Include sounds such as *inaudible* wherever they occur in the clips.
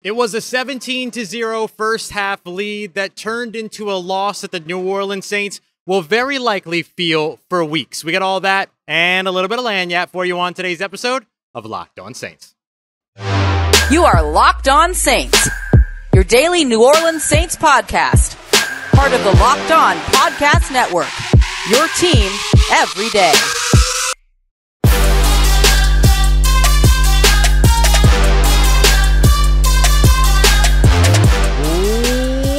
It was a 17 to 0 first half lead that turned into a loss that the New Orleans Saints will very likely feel for weeks. We got all that and a little bit of Lagniappe for you on today's episode of Locked On Saints. You are Locked On Saints, your daily New Orleans Saints podcast, part of the Locked On Podcast Network. Your team every day.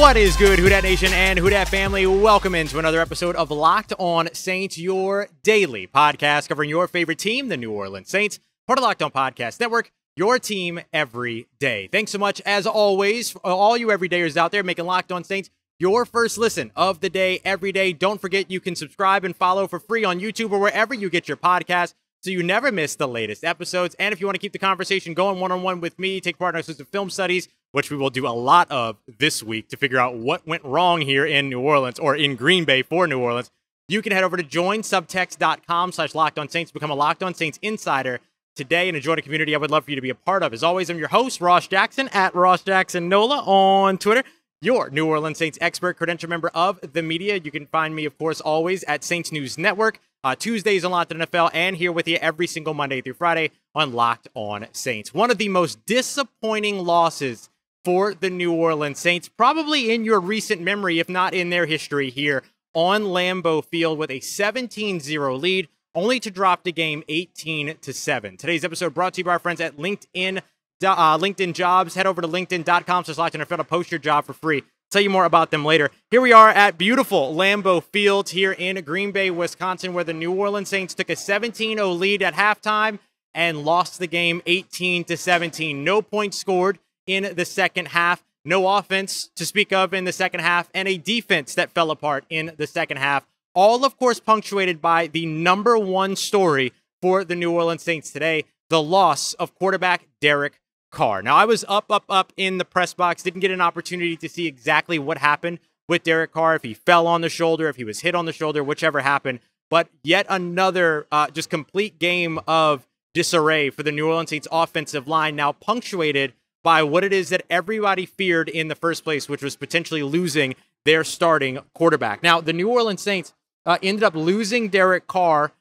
What is good, Who Dat Nation and Who Dat family? Welcome into another episode of Locked On Saints, your daily podcast covering your favorite team, the New Orleans Saints, part of Locked On Podcast Network, your team every day. Thanks so much, as always, all you everydayers out there making Locked On Saints your first listen of the day every day. Don't forget you can subscribe and follow for free on YouTube or wherever you get your podcast so you never miss the latest episodes. And if you want to keep the conversation going one on one with me, take part in our Subtext film studies, which we will do a lot of this week to figure out what went wrong here in New Orleans or in Green Bay for New Orleans. You can head over to joinsubtext.com slash locked on saints, become a locked on saints insider today and join a community I would love for you to be a part of. As always, I'm your host, Ross Jackson at Ross Jackson Nola on Twitter your New Orleans Saints expert, credential member of the media. You can find me, of course, always at Saints News Network, uh, Tuesdays on Locked on NFL, and here with you every single Monday through Friday on Locked on Saints. One of the most disappointing losses for the New Orleans Saints, probably in your recent memory, if not in their history here on Lambeau Field with a 17 0 lead, only to drop the game 18 to 7. Today's episode brought to you by our friends at LinkedIn uh, LinkedIn jobs. Head over to linkedin.com slash locked to post your job for free. Tell you more about them later. Here we are at beautiful Lambeau Field here in Green Bay, Wisconsin, where the New Orleans Saints took a 17-0 lead at halftime and lost the game 18 to 17. No points scored in the second half. No offense to speak of in the second half, and a defense that fell apart in the second half. All, of course, punctuated by the number one story for the New Orleans Saints today the loss of quarterback Derek Carr. Now, I was up, up, up in the press box, didn't get an opportunity to see exactly what happened with Derek Carr, if he fell on the shoulder, if he was hit on the shoulder, whichever happened. But yet another uh, just complete game of disarray for the New Orleans Saints offensive line, now punctuated by what it is that everybody feared in the first place, which was potentially losing their starting quarterback. Now, the New Orleans Saints uh, ended up losing Derek Carr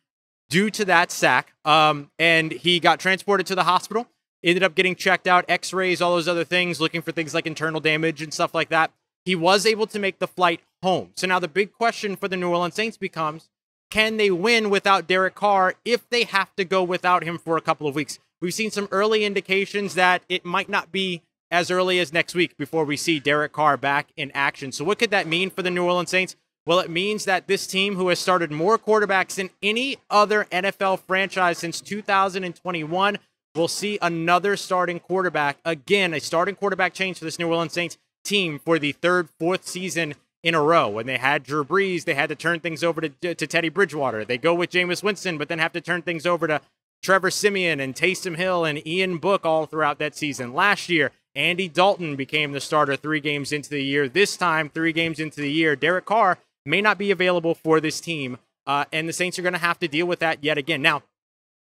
due to that sack, um, and he got transported to the hospital ended up getting checked out, x rays, all those other things, looking for things like internal damage and stuff like that. He was able to make the flight home. So now the big question for the New Orleans Saints becomes can they win without Derek Carr if they have to go without him for a couple of weeks? We've seen some early indications that it might not be as early as next week before we see Derek Carr back in action. So, what could that mean for the New Orleans Saints? Well, it means that this team, who has started more quarterbacks than any other NFL franchise since 2021, we'll see another starting quarterback. Again, a starting quarterback change for this New Orleans Saints team for the third, fourth season in a row. When they had Drew Brees, they had to turn things over to, to Teddy Bridgewater. They go with Jameis Winston, but then have to turn things over to Trevor Siemian and Taysom Hill and Ian Book all throughout that season. Last year, Andy Dalton became the starter three games into the year. This time, three games into the year, Derek Carr may not be available for this team. Uh, and the Saints are going to have to deal with that yet again. Now,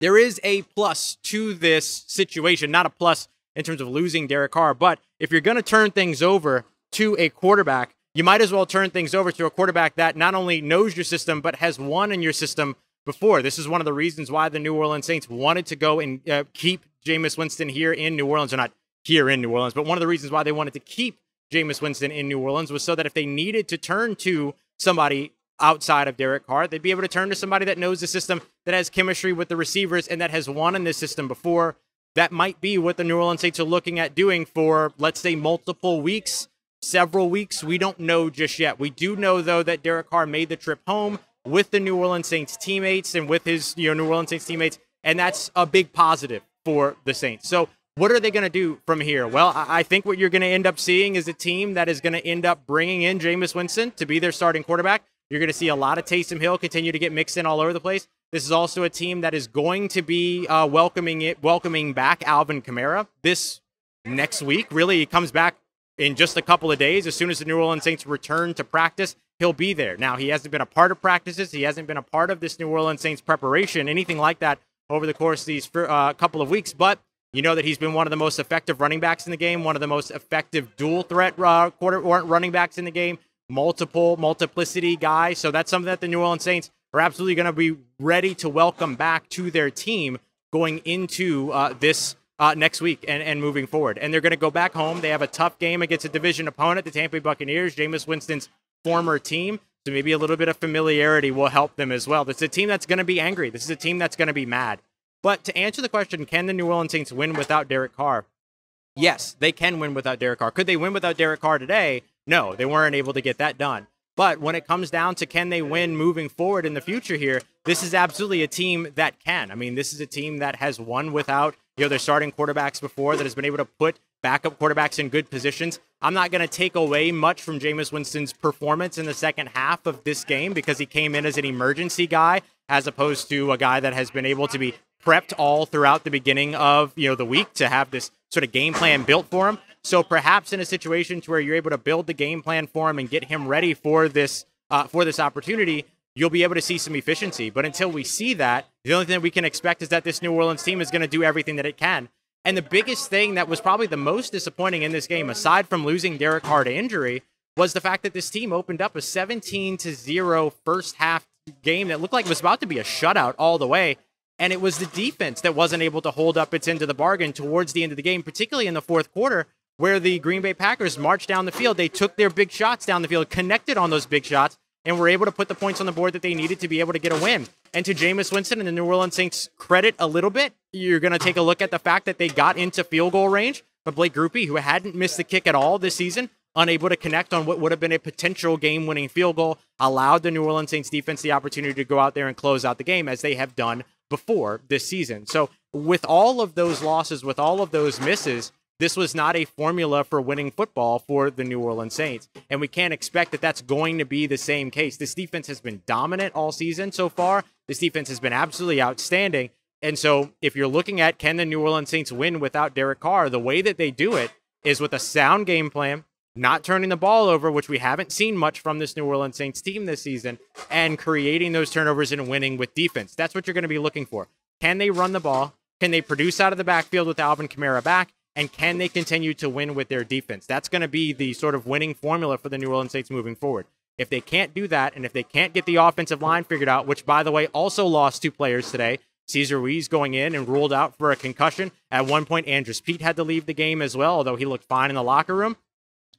there is a plus to this situation, not a plus in terms of losing Derek Carr, but if you're going to turn things over to a quarterback, you might as well turn things over to a quarterback that not only knows your system, but has won in your system before. This is one of the reasons why the New Orleans Saints wanted to go and uh, keep Jameis Winston here in New Orleans, or not here in New Orleans, but one of the reasons why they wanted to keep Jameis Winston in New Orleans was so that if they needed to turn to somebody outside of Derek Carr. They'd be able to turn to somebody that knows the system, that has chemistry with the receivers, and that has won in this system before. That might be what the New Orleans Saints are looking at doing for, let's say, multiple weeks, several weeks. We don't know just yet. We do know, though, that Derek Carr made the trip home with the New Orleans Saints teammates and with his you know, New Orleans Saints teammates, and that's a big positive for the Saints. So, what are they going to do from here? Well, I think what you're going to end up seeing is a team that is going to end up bringing in Jameis Winston to be their starting quarterback. You're going to see a lot of Taysom Hill continue to get mixed in all over the place. This is also a team that is going to be uh, welcoming it, welcoming back Alvin Kamara this next week. Really, he comes back in just a couple of days. As soon as the New Orleans Saints return to practice, he'll be there. Now, he hasn't been a part of practices. He hasn't been a part of this New Orleans Saints preparation, anything like that over the course of these uh, couple of weeks. But You know that he's been one of the most effective running backs in the game, one of the most effective dual threat uh, quarter running backs in the game, multiple multiplicity guy. So that's something that the New Orleans Saints are absolutely going to be ready to welcome back to their team going into uh, this uh, next week and, and moving forward. And they're going to go back home. They have a tough game against a division opponent, the Tampa Bay Buccaneers, Jameis Winston's former team. So maybe a little bit of familiarity will help them as well. This is a team that's going to be angry. This is a team that's going to be mad. But to answer the question, can the New Orleans Saints win without Derek Carr? Yes, they can win without Derek Carr. Could they win without Derek Carr today? No, they weren't able to get that done. But when it comes down to can they win moving forward in the future here, this is absolutely a team that can. I mean, this is a team that has won without, you know, their starting quarterbacks before, that has been able to put backup quarterbacks in good positions. I'm not going to take away much from Jameis Winston's performance in the second half of this game because he came in as an emergency guy as opposed to a guy that has been able to be prepped all throughout the beginning of, you know, the week to have this sort of game plan built for him. So perhaps in a situation to where you're able to build the game plan for him and get him ready for this uh, for this opportunity, you'll be able to see some efficiency. But until we see that, the only thing we can expect is that this New Orleans team is going to do everything that it can. And the biggest thing that was probably the most disappointing in this game, aside from losing Derek Carr to injury, was the fact that this team opened up a 17 to 0 first half game that looked like it was about to be a shutout all the way. And it was the defense that wasn't able to hold up its end of the bargain towards the end of the game, particularly in the fourth quarter, where the Green Bay Packers marched down the field. They took their big shots down the field, connected on those big shots, and were able to put the points on the board that they needed to be able to get a win. And to Jameis Winston and the New Orleans Saints credit a little bit, you're going to take a look at the fact that they got into field goal range, but Blake Grupe, who hadn't missed the kick at all this season, unable to connect on what would have been a potential game-winning field goal, allowed the New Orleans Saints defense the opportunity to go out there and close out the game as they have done before this season. So with all of those losses, with all of those misses, this was not a formula for winning football for the New Orleans Saints. And we can't expect that that's going to be the same case. This defense has been dominant all season so far. This defense has been absolutely outstanding. And so if you're looking at can the New Orleans Saints win without Derek Carr, the way that they do it is with a sound game plan, not turning the ball over, which we haven't seen much from this New Orleans Saints team this season, and creating those turnovers and winning with defense. That's what you're going to be looking for. Can they run the ball? Can they produce out of the backfield with Alvin Kamara back? And can they continue to win with their defense? That's going to be the sort of winning formula for the New Orleans Saints moving forward. If they can't do that, and if they can't get the offensive line figured out, which, by the way, also lost two players today, Cesar Ruiz going in and ruled out for a concussion. At one point, Andrus Peat had to leave the game as well, although he looked fine in the locker room.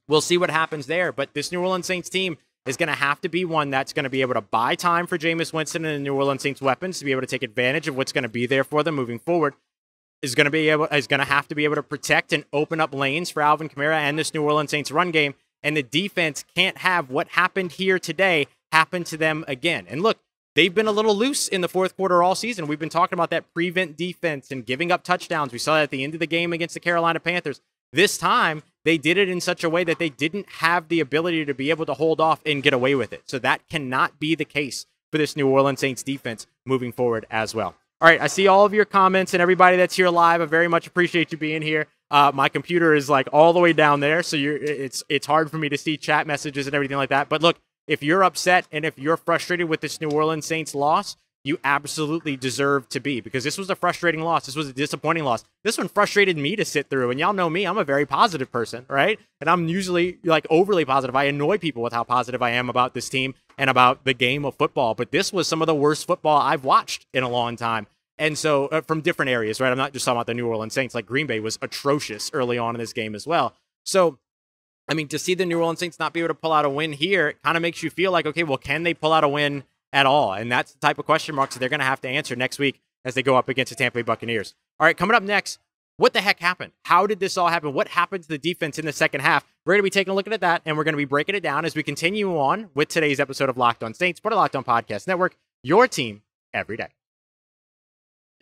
We'll see what happens there. But this New Orleans Saints team is going to have to be one that's going to be able to buy time for Jameis Winston and the New Orleans Saints weapons to be able to take advantage of what's going to be there for them moving forward is going to be able is going to have to be able to protect and open up lanes for Alvin Kamara and this New Orleans Saints run game. And the defense can't have what happened here today happen to them again. And look, they've been a little loose in the fourth quarter all season. We've been talking about that prevent defense and giving up touchdowns. We saw that at the end of the game against the Carolina Panthers. This time, they did it in such a way that they didn't have the ability to be able to hold off and get away with it. So that cannot be the case for this New Orleans Saints defense moving forward as well. All right, I see all of your comments and everybody that's here live. I very much appreciate you being here. Uh, my computer is like all the way down there, so it's it's hard for me to see chat messages and everything like that. But look, if you're upset and if you're frustrated with this New Orleans Saints loss, you absolutely deserve to be because this was a frustrating loss. This was a disappointing loss. This one frustrated me to sit through. And y'all know me, I'm a very positive person, right? And I'm usually like overly positive. I annoy people with how positive I am about this team and about the game of football. But this was some of the worst football I've watched in a long time. And so, uh, from different areas, right? I'm not just talking about the New Orleans Saints. Like Green Bay was atrocious early on in this game as well. So, I mean, to see the New Orleans Saints not be able to pull out a win here kind of makes you feel like, okay, well, can they pull out a win at all? And that's the type of question marks that they're going to have to answer next week as they go up against the Tampa Bay Buccaneers. All right, coming up next, what the heck happened? How did this all happen? What happened to the defense in the second half? We're going to be taking a look at that, and we're going to be breaking it down as we continue on with today's episode of Locked On Saints, part of Locked On Podcast Network, your team every day.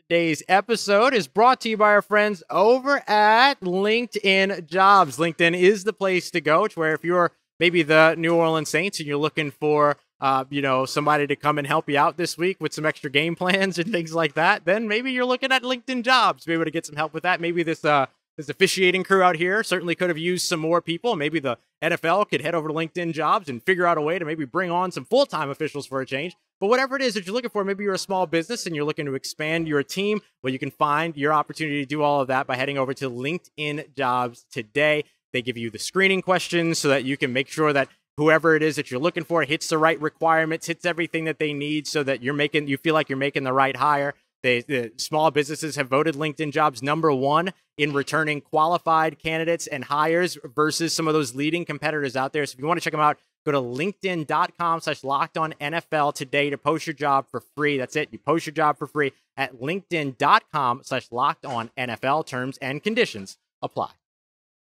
Today's episode is brought to you by our friends over at LinkedIn Jobs. LinkedIn is the place to go to where if you're maybe the New Orleans Saints and you're looking for uh, you know, somebody to come and help you out this week with some extra game plans and things like that, then maybe you're looking at LinkedIn Jobs to be able to get some help with that. Maybe this uh, this officiating crew out here certainly could have used some more people. Maybe the NFL could head over to LinkedIn Jobs and figure out a way to maybe bring on some full time officials for a change. But whatever it is that you're looking for, maybe you're a small business and you're looking to expand your team. Well, you can find your opportunity to do all of that by heading over to LinkedIn Jobs today. They give you the screening questions so that you can make sure that whoever it is that you're looking for hits the right requirements, hits everything that they need so that you're making you feel like you're making the right hire. They, the small businesses have voted LinkedIn jobs number one in returning qualified candidates and hires versus some of those leading competitors out there. So if you want to check them out, go to linkedin.com slash locked on NFL today to post your job for free. That's it. You post your job for free at linkedin.com slash locked on NFL terms and conditions apply.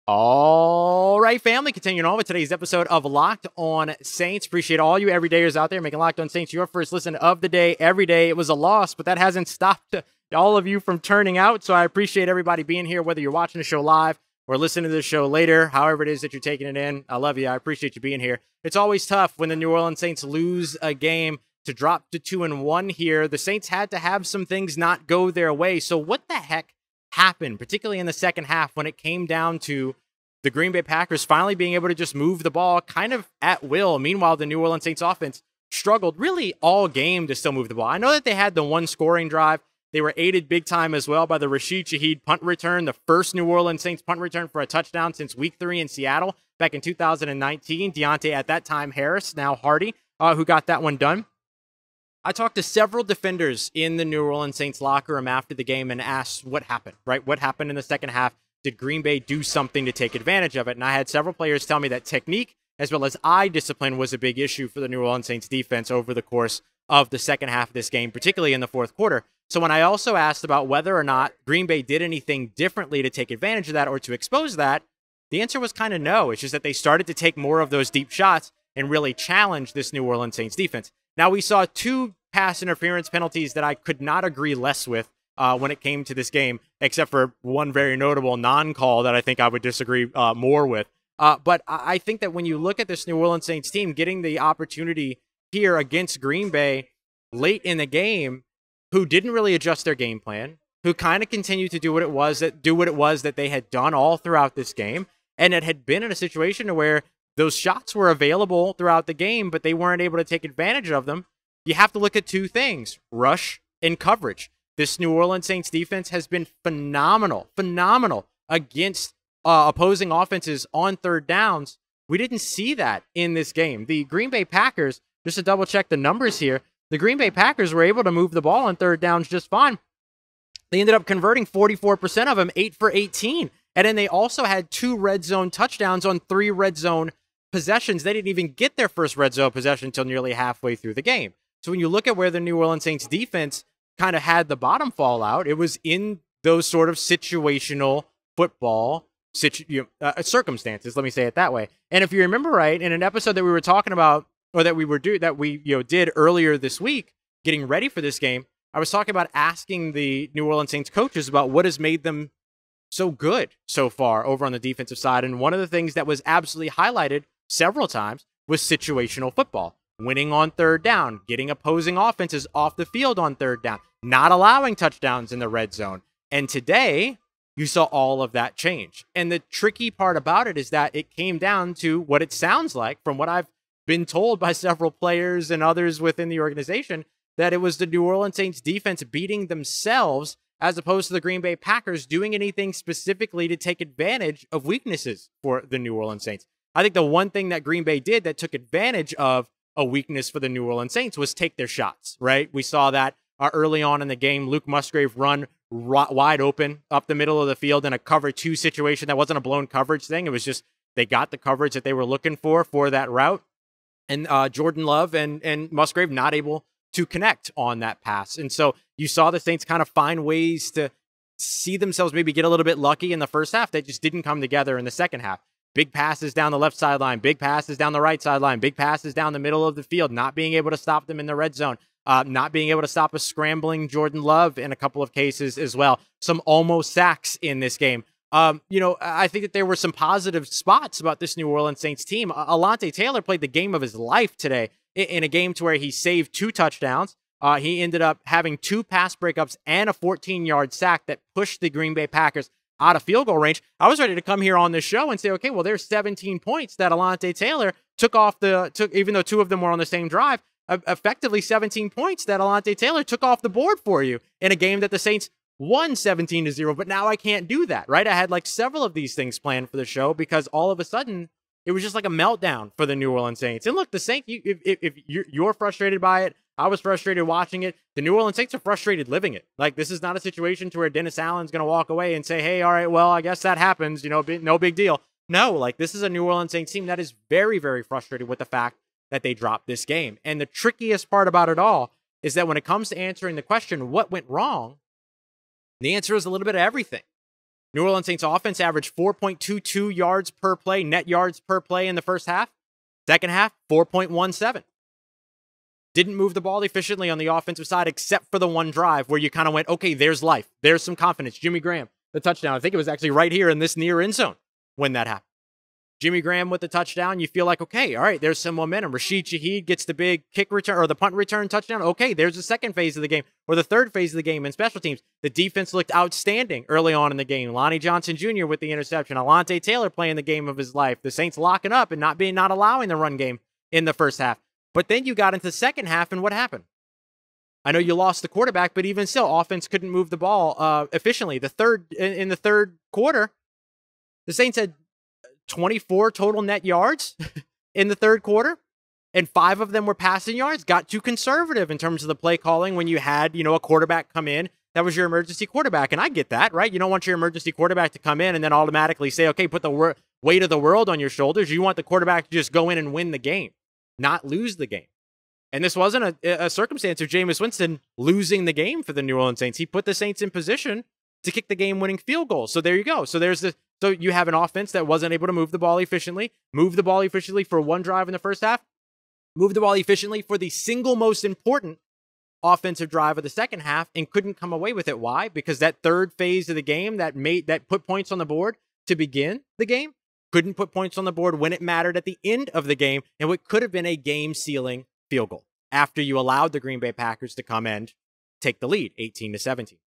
All right, family, continuing on with today's episode of Locked On Saints. Appreciate all you everydayers out there making Locked On Saints your first listen of the day every day. It was a loss, but that hasn't stopped all of you from turning out. So I appreciate everybody being here, whether you're watching the show live or listening to the show later, however it is that you're taking it in. I love you. I appreciate you being here. It's always tough when the New Orleans Saints lose a game to drop to two and one here. The Saints had to have some things not go their way. So what the heck happened, particularly in the second half when it came down to the Green Bay Packers finally being able to just move the ball kind of at will. Meanwhile, the New Orleans Saints offense struggled really all game to still move the ball. I know that they had the one scoring drive. They were aided big time as well by the Rashid Shaheed punt return, the first New Orleans Saints punt return for a touchdown since week three in Seattle back in 2019. Deonte, at that time, Harris, now Harty, uh, who got that one done. I talked to several defenders in the New Orleans Saints locker room after the game and asked what happened, right? What happened in the second half? Did Green Bay do something to take advantage of it? And I had several players tell me that technique as well as eye discipline was a big issue for the New Orleans Saints defense over the course of the second half of this game, particularly in the fourth quarter. So when I also asked about whether or not Green Bay did anything differently to take advantage of that or to expose that, the answer was kind of no. It's just that they started to take more of those deep shots and really challenge this New Orleans Saints defense. Now we saw two pass interference penalties that I could not agree less with uh, when it came to this game, except for one very notable non-call that I think I would disagree uh, more with. Uh, but I think that when you look at this New Orleans Saints team getting the opportunity here against Green Bay late in the game, who didn't really adjust their game plan, who kind of continued to do what it was that do what it was that they had done all throughout this game, and it had been in a situation where those shots were available throughout the game, but they weren't able to take advantage of them you have to look at two things rush and coverage. This New Orleans Saints defense has been phenomenal, phenomenal against uh, opposing offenses on third downs. We didn't see that in this game. The Green Bay Packers, just to double check the numbers here, the Green Bay Packers were able to move the ball on third downs just fine. They ended up converting 44% of them, 8 for 18. And then they also had two red zone touchdowns on three red zone possessions. They didn't even get their first red zone possession until nearly halfway through the game. So when you look at where the New Orleans Saints defense kind of had the bottom fall out, it was in those sort of situational football situ- uh, circumstances. Let me say it that way. And if you remember right, in an episode that we were talking about, or that we were do that we you know did earlier this week, getting ready for this game, I was talking about asking the New Orleans Saints coaches about what has made them so good so far over on the defensive side. And one of the things that was absolutely highlighted several times was situational football winning on third down, getting opposing offenses off the field on third down, not allowing touchdowns in the red zone. And today, you saw all of that change. And the tricky part about it is that it came down to what it sounds like from what I've been told by several players and others within the organization that it was the New Orleans Saints defense beating themselves as opposed to the Green Bay Packers doing anything specifically to take advantage of weaknesses for the New Orleans Saints. I think the one thing that Green Bay did that took advantage of a weakness for the New Orleans Saints was take their shots, right? We saw that uh, early on in the game. Luke Musgrave run wide open up the middle of the field in a cover two situation. That wasn't a blown coverage thing. It was just they got the coverage that they were looking for for that route. And uh, Jordan Love and, and Musgrave not able to connect on that pass. And so you saw the Saints kind of find ways to see themselves maybe get a little bit lucky in the first half that just didn't come together in the second half. Big passes down the left sideline, big passes down the right sideline, big passes down the middle of the field, not being able to stop them in the red zone, uh, not being able to stop a scrambling Jordan Love in a couple of cases as well. Some almost sacks in this game. Um, you know, I think that there were some positive spots about this New Orleans Saints team. Alontae Taylor played the game of his life today in a game to where he saved two touchdowns. Uh, he ended up having two pass breakups and a 14 yard sack that pushed the Green Bay Packers out of field goal range. I was ready to come here on this show and say, okay, well, there's 17 points that Alontae Taylor took off the took, even though two of them were on the same drive, effectively 17 points that Alontae Taylor took off the board for you in a game that the Saints won 17 to 0. But now I can't do that, right? I had like several of these things planned for the show because all of a sudden it was just like a meltdown for the New Orleans Saints. And look, the Saints, you, if, if, if you're, you're frustrated by it, I was frustrated watching it. The New Orleans Saints are frustrated living it. Like this is not a situation to where Dennis Allen's going to walk away and say, "Hey, all right, well, I guess that happens. You know, no big deal." No, like this is a New Orleans Saints team that is very, very frustrated with the fact that they dropped this game. And the trickiest part about it all is that when it comes to answering the question, what went wrong, the answer is a little bit of everything. New Orleans Saints offense averaged 4.22 yards per play, net yards per play in the first half. Second half, 4.17. Didn't move the ball efficiently on the offensive side, except for the one drive where you kind of went, okay, there's life. There's some confidence. Jimmy Graham, the touchdown. I think it was actually right here in this near end zone when that happened. Jimmy Graham with the touchdown, you feel like, okay, all right, there's some momentum. Rashid Shaheed gets the big kick return or the punt return touchdown. Okay, there's the second phase of the game or the third phase of the game in special teams. The defense looked outstanding early on in the game. Lonnie Johnson Jr. with the interception. Alontae Taylor playing the game of his life. The Saints locking up and not being not allowing the run game in the first half. But then you got into the second half, and what happened? I know you lost the quarterback, but even still, offense couldn't move the ball uh, efficiently. The third in, in the third quarter, the Saints had 24 total net yards *laughs* in the third quarter, and five of them were passing yards. Got too conservative in terms of the play calling when you had you know a quarterback come in that was your emergency quarterback, and I get that, right? You don't want your emergency quarterback to come in and then automatically say, okay, put the wor- weight of the world on your shoulders. You want the quarterback to just go in and win the game, not lose the game. And this wasn't a, a circumstance of Jameis Winston losing the game for the New Orleans Saints. He put the Saints in position to kick the game winning field goal. So there you go. So there's the so you have an offense that wasn't able to move the ball efficiently, move the ball efficiently for one drive in the first half, move the ball efficiently for the single most important offensive drive of the second half and couldn't come away with it. Why? Because that third phase of the game that made that put points on the board to begin the game couldn't put points on the board when it mattered at the end of the game and what could have been a game sealing field goal after you allowed the Green Bay Packers to come and take the lead 18 to 17.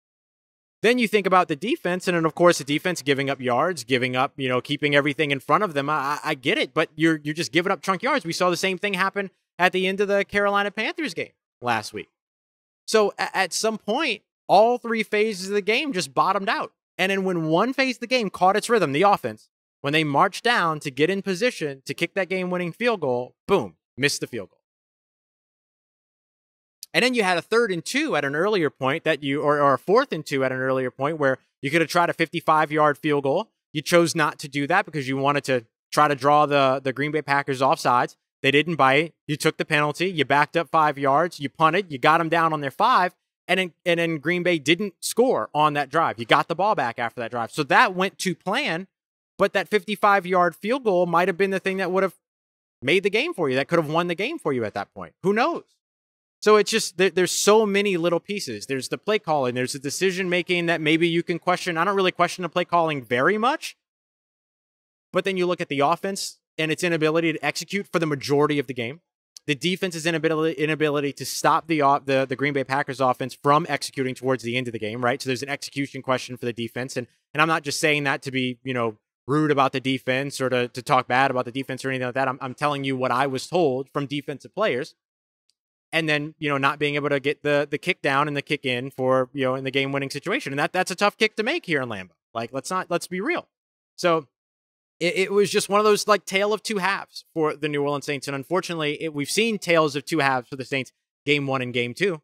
Then you think about the defense, and then of course the defense giving up yards, giving up, you know, keeping everything in front of them. I, I get it, but you're you're just giving up chunk yards. We saw the same thing happen at the end of the Carolina Panthers game last week. So at some point, all three phases of the game just bottomed out. And then when one phase of the game caught its rhythm, the offense, when they marched down to get in position to kick that game winning field goal, boom, missed the field goal. And then you had a third and two at an earlier point that you, or, or a fourth and two at an earlier point where you could have tried a 55 yard field goal. You chose not to do that because you wanted to try to draw the, the Green Bay Packers offsides. They didn't bite. You took the penalty. You backed up five yards. You punted. You got them down on their five. And then, and then Green Bay didn't score on that drive. You got the ball back after that drive. So that went to plan. But that 55 yard field goal might have been the thing that would have made the game for you, that could have won the game for you at that point. Who knows? So it's just there, there's so many little pieces. There's the play calling. There's the decision making that maybe you can question. I don't really question the play calling very much, but then you look at the offense and its inability to execute for the majority of the game. The defense's inability inability to stop the the the Green Bay Packers offense from executing towards the end of the game. Right. So there's an execution question for the defense, and and I'm not just saying that to be you know rude about the defense or to, to talk bad about the defense or anything like that. I'm, I'm telling you what I was told from defensive players and then you know not being able to get the the kick down and the kick in for you know in the game winning situation. And that that's a tough kick to make here in Lambeau. Like let's not let's be real. So it, it was just one of those like tale of two halves for the New Orleans Saints. And unfortunately it, we've seen tales of two halves for the Saints game 1 and game 2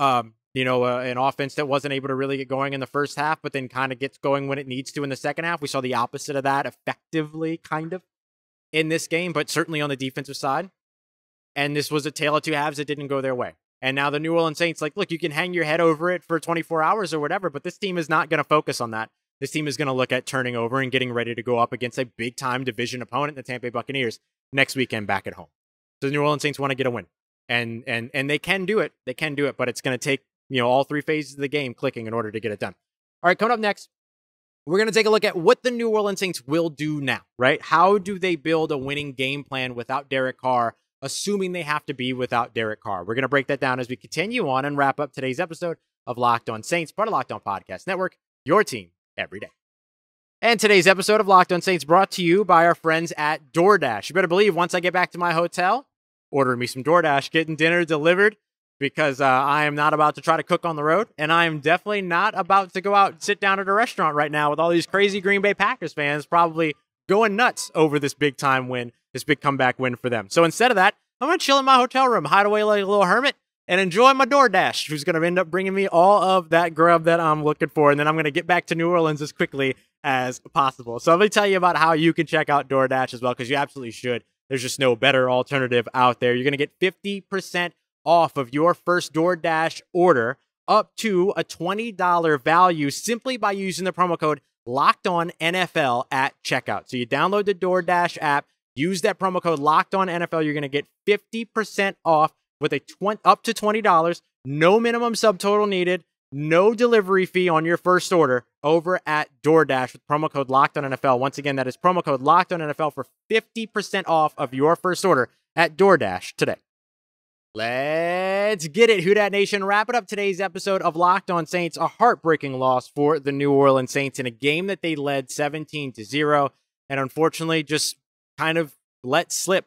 um you know uh, an offense that wasn't able to really get going in the first half but then kind of gets going when it needs to in the second half. We saw the opposite of that effectively kind of in this game but certainly on the defensive side and this was a tale of two halves that didn't go their way. And now the New Orleans Saints, like, look, you can hang your head over it for 24 hours or whatever, but this team is not going to focus on that. This team is going to look at turning over and getting ready to go up against a big time division opponent, the Tampa Bay Buccaneers, next weekend back at home. So the New Orleans Saints want to get a win. And and and they can do it. They can do it, but it's going to take, you know, all three phases of the game clicking in order to get it done. All right, coming up next, we're going to take a look at what the New Orleans Saints will do now, right? How do they build a winning game plan without Derek Carr assuming they have to be without Derek Carr. We're going to break that down as we continue on and wrap up today's episode of Locked On Saints, part of Locked On Podcast Network, your team every day. And today's episode of Locked On Saints brought to you by our friends at DoorDash. You better believe once I get back to my hotel, ordering me some DoorDash, getting dinner delivered because uh, I am not about to try to cook on the road, and I am definitely not about to go out and sit down at a restaurant right now with all these crazy Green Bay Packers fans probably going nuts over this big time win, this big comeback win for them. So instead of that, I'm gonna chill in my hotel room, hide away like a little hermit, and enjoy my DoorDash, who's gonna end up bringing me all of that grub that I'm looking for, and then I'm gonna get back to New Orleans as quickly as possible. So let me tell you about how you can check out DoorDash as well, because you absolutely should. There's just no better alternative out there. You're gonna get 50% off of your first DoorDash order up to a $20 value simply by using the promo code locked on NFL at checkout. So you download the DoorDash app, use that promo code locked on NFL. You're going to get 50% off with a 20, up to $20, no minimum subtotal needed, no delivery fee on your first order over at DoorDash with promo code locked on NFL. Once again, that is promo code locked on NFL for 50% off of your first order at DoorDash today. Let's get it, Who Dat Nation. it up today's episode of Locked On Saints. A heartbreaking loss for the New Orleans Saints in a game that they led 17 to 0 and unfortunately just kind of let slip.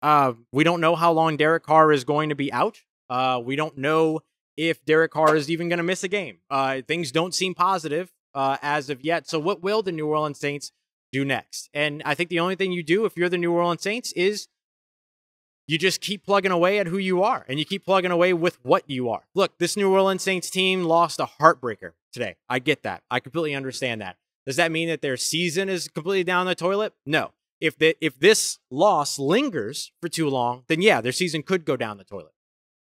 Uh, we don't know how long Derek Carr is going to be out. Uh, we don't know if Derek Carr is even going to miss a game. Uh, things don't seem positive uh, as of yet. So, what will the New Orleans Saints do next? And I think the only thing you do if you're the New Orleans Saints is you just keep plugging away at who you are and you keep plugging away with what you are. Look, this New Orleans Saints team lost a heartbreaker today. I get that. I completely understand that. Does that mean that their season is completely down the toilet? No. If the, if this loss lingers for too long, then yeah, their season could go down the toilet.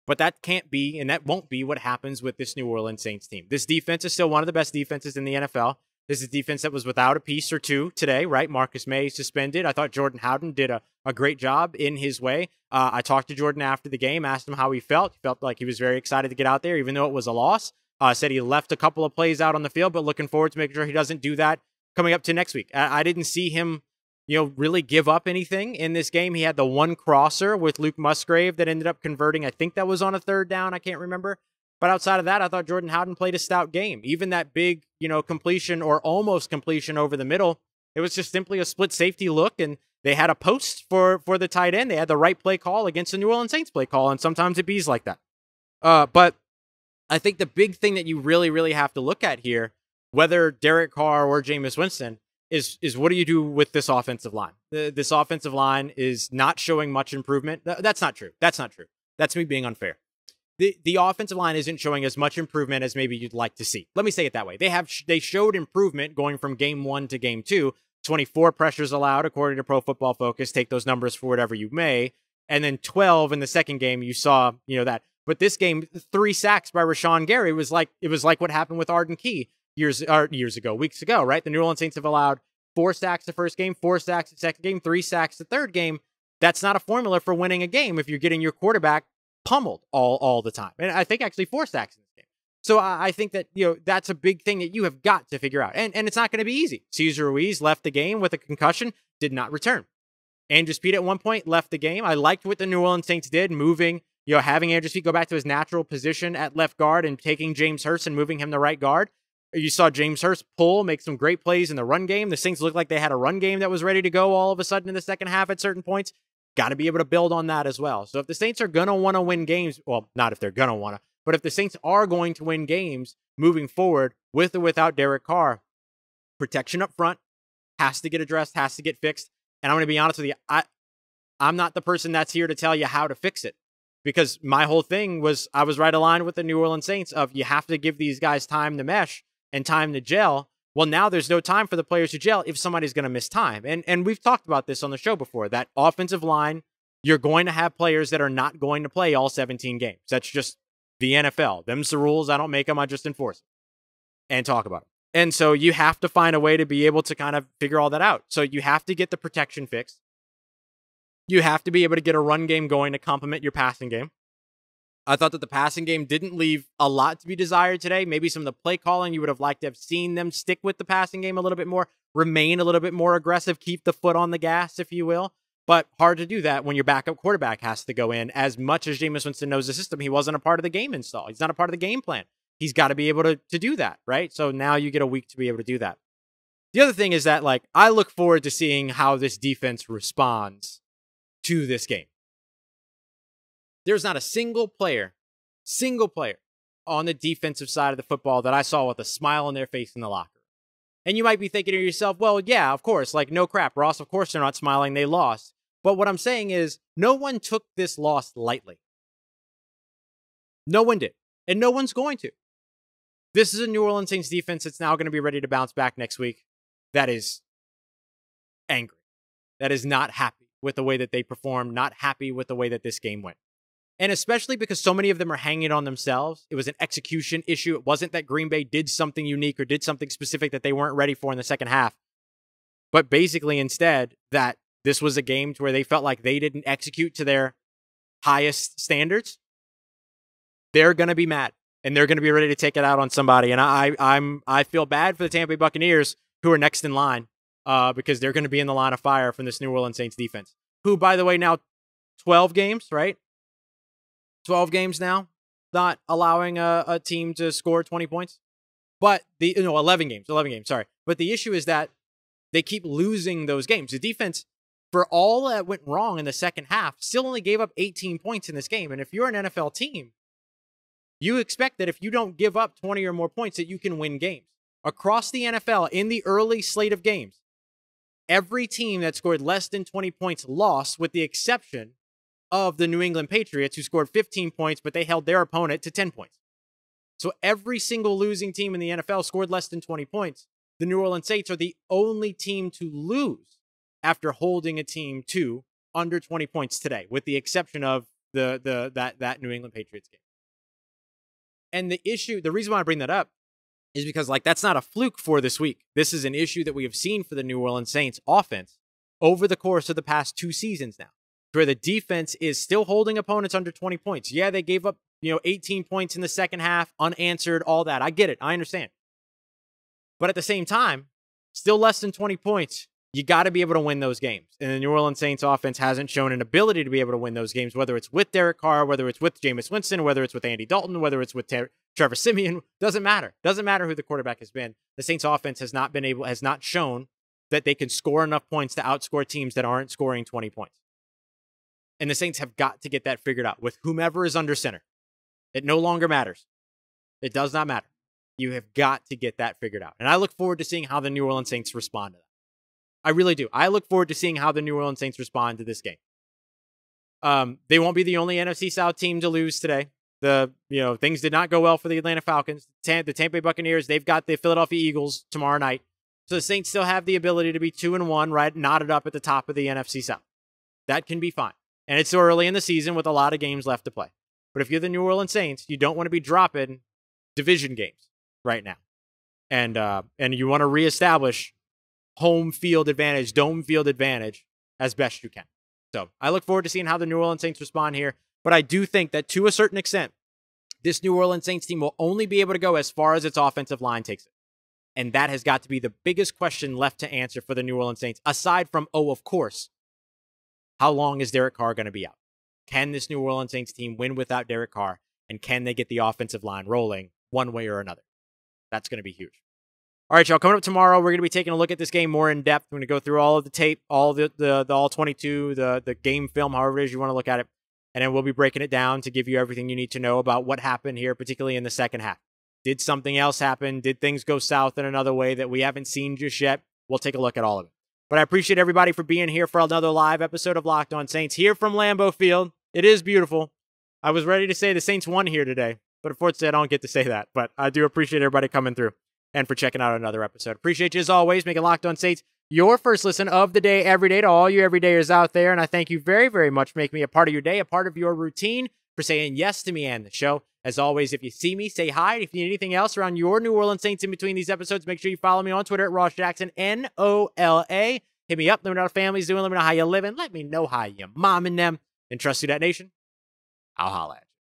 But that can't be and that won't be what happens with this New Orleans Saints team. This defense is still one of the best defenses in the NFL. This is defense that was without a piece or two today, right? Marcus Maye suspended. I thought Jordan Howden did a, a great job in his way. Uh, I talked to Jordan after the game, asked him how he felt. He felt like he was very excited to get out there, even though it was a loss. Uh, said he left a couple of plays out on the field, but looking forward to making sure he doesn't do that coming up to next week. I, I didn't see him, you know, really give up anything in this game. He had the one crosser with Luke Musgrave that ended up converting. I think that was on a third down. I can't remember. But outside of that, I thought Jordan Howden played a stout game. Even that big, you know, completion or almost completion over the middle, it was just simply a split safety look, and they had a post for for the tight end. They had the right play call against the New Orleans Saints play call, and sometimes it bees like that. Uh, but I think the big thing that you really, really have to look at here, whether Derek Carr or Jameis Winston, is is what do you do with this offensive line? The, this offensive line is not showing much improvement. That's not true. That's not true. That's me being unfair the the offensive line isn't showing as much improvement as maybe you'd like to see. Let me say it that way. They have they showed improvement going from game 1 to game 2. 24 pressures allowed according to Pro Football Focus. Take those numbers for whatever you may. And then 12 in the second game you saw, you know that. But this game 3 sacks by Rashan Gary was like it was like what happened with Arden Key years or years ago, weeks ago, right? The New Orleans Saints have allowed 4 sacks the first game, 4 sacks the second game, 3 sacks the third game. That's not a formula for winning a game if you're getting your quarterback pummeled all all the time. And I think actually four sacks in this game. So I, I think that you know that's a big thing that you have got to figure out. And and it's not going to be easy. Cesar Ruiz left the game with a concussion, did not return. Andrus Peat at one point left the game. I liked what the New Orleans Saints did, moving, you know, having Andrus Peat go back to his natural position at left guard and taking James Hurst and moving him to right guard. You saw James Hurst pull, make some great plays in the run game. The Saints looked like they had a run game that was ready to go all of a sudden in the second half at certain points. Got to be able to build on that as well. So if the Saints are going to want to win games, well, not if they're going to want to, but if the Saints are going to win games moving forward with or without Derek Carr, protection up front has to get addressed, has to get fixed. And I'm going to be honest with you, I I'm not the person that's here to tell you how to fix it because my whole thing was I was right aligned with the New Orleans Saints of you have to give these guys time to mesh and time to gel well, now there's no time for the players to gel if somebody's going to miss time. And and we've talked about this on the show before. That offensive line, you're going to have players that are not going to play all 17 games. That's just the NFL. Them's the rules. I don't make them. I just enforce them and talk about them. And so you have to find a way to be able to kind of figure all that out. So you have to get the protection fixed. You have to be able to get a run game going to complement your passing game. I thought that the passing game didn't leave a lot to be desired today. Maybe some of the play calling you would have liked to have seen them stick with the passing game a little bit more, remain a little bit more aggressive, keep the foot on the gas, if you will. But hard to do that when your backup quarterback has to go in. As much as Jameis Winston knows the system, he wasn't a part of the game install. He's not a part of the game plan. He's got to be able to, to do that, right? So now you get a week to be able to do that. The other thing is that, like, I look forward to seeing how this defense responds to this game There's not a single player, single player on the defensive side of the football that I saw with a smile on their face in the locker. And you might be thinking to yourself, well, yeah, of course, like no crap, Ross, of course they're not smiling, they lost. But what I'm saying is, no one took this loss lightly. No one did. And no one's going to. This is a New Orleans Saints defense that's now going to be ready to bounce back next week. That is angry. That is not happy with the way that they performed, not happy with the way that this game went. And especially because so many of them are hanging on themselves. It was an execution issue. It wasn't that Green Bay did something unique or did something specific that they weren't ready for in the second half. But basically, instead, that this was a game to where they felt like they didn't execute to their highest standards. They're going to be mad and they're going to be ready to take it out on somebody. And I, I'm, I feel bad for the Tampa Bay Buccaneers who are next in line uh, because they're going to be in the line of fire from this New Orleans Saints defense, who, by the way, now 12 games, right? 12 games now, not allowing a, a team to score 20 points. But the, no, 11 games, 11 games, sorry. But the issue is that they keep losing those games. The defense, for all that went wrong in the second half, still only gave up 18 points in this game. And if you're an NFL team, you expect that if you don't give up 20 or more points, that you can win games. Across the NFL, in the early slate of games, every team that scored less than 20 points lost, with the exception of the New England Patriots, who scored 15 points, but they held their opponent to 10 points. So every single losing team in the NFL scored less than 20 points. The New Orleans Saints are the only team to lose after holding a team to under 20 points today, with the exception of the the that that New England Patriots game. And the issue, the reason why I bring that up is because like that's not a fluke for this week. This is an issue that we have seen for the New Orleans Saints offense over the course of the past two seasons now, where the defense is still holding opponents under 20 points. Yeah, they gave up, you know, 18 points in the second half, unanswered, all that. I get it. I understand. But at the same time, still less than 20 points. You got to be able to win those games. And the New Orleans Saints offense hasn't shown an ability to be able to win those games, whether it's with Derek Carr, whether it's with Jameis Winston, whether it's with Andy Dalton, whether it's with Ter- Trevor Siemian. *laughs* Doesn't matter. Doesn't matter who the quarterback has been. The Saints offense has not been able, has not shown that they can score enough points to outscore teams that aren't scoring 20 points. And the Saints have got to get that figured out with whomever is under center. It no longer matters. It does not matter. You have got to get that figured out. And I look forward to seeing how the New Orleans Saints respond to that. I really do. I look forward to seeing how the New Orleans Saints respond to this game. Um, they won't be the only NFC South team to lose today. The you know things did not go well for the Atlanta Falcons. the Tampa Bay Buccaneers. They've got the Philadelphia Eagles tomorrow night. So the Saints still have the ability to be two and one, right, knotted up at the top of the NFC South. That can be fine. And it's early in the season with a lot of games left to play. But if you're the New Orleans Saints, you don't want to be dropping division games right now, and uh, and you want to reestablish home field advantage, dome field advantage as best you can. So I look forward to seeing how the New Orleans Saints respond here. But I do think that to a certain extent, this New Orleans Saints team will only be able to go as far as its offensive line takes it. And that has got to be the biggest question left to answer for the New Orleans Saints, aside from, oh, of course, how long is Derek Carr going to be out? Can this New Orleans Saints team win without Derek Carr? And can they get the offensive line rolling one way or another? That's going to be huge. All right, y'all. Coming up tomorrow, we're going to be taking a look at this game more in depth. We're going to go through all of the tape, all the, the, the all 22, the, the game film, however it is you want to look at it. And then we'll be breaking it down to give you everything you need to know about what happened here, particularly in the second half. Did something else happen? Did things go south in another way that we haven't seen just yet? We'll take a look at all of it. But I appreciate everybody for being here for another live episode of Locked On Saints here from Lambeau Field. It is beautiful. I was ready to say the Saints won here today, but unfortunately, I don't get to say that. But I do appreciate everybody coming through and for checking out another episode. Appreciate you as always, making Locked On Saints your first listen of the day every day to all you everydayers out there. And I thank you very, very much for making me a part of your day, a part of your routine, for saying yes to me and the show. As always, if you see me, say hi. If you need anything else around your New Orleans Saints in between these episodes, make sure you follow me on Twitter at Ross Jackson, N O L A. Hit me up. Let me know how family's doing. Let me know how you're living. Let me know how your mom and them. And trust you, that nation. I'll holla.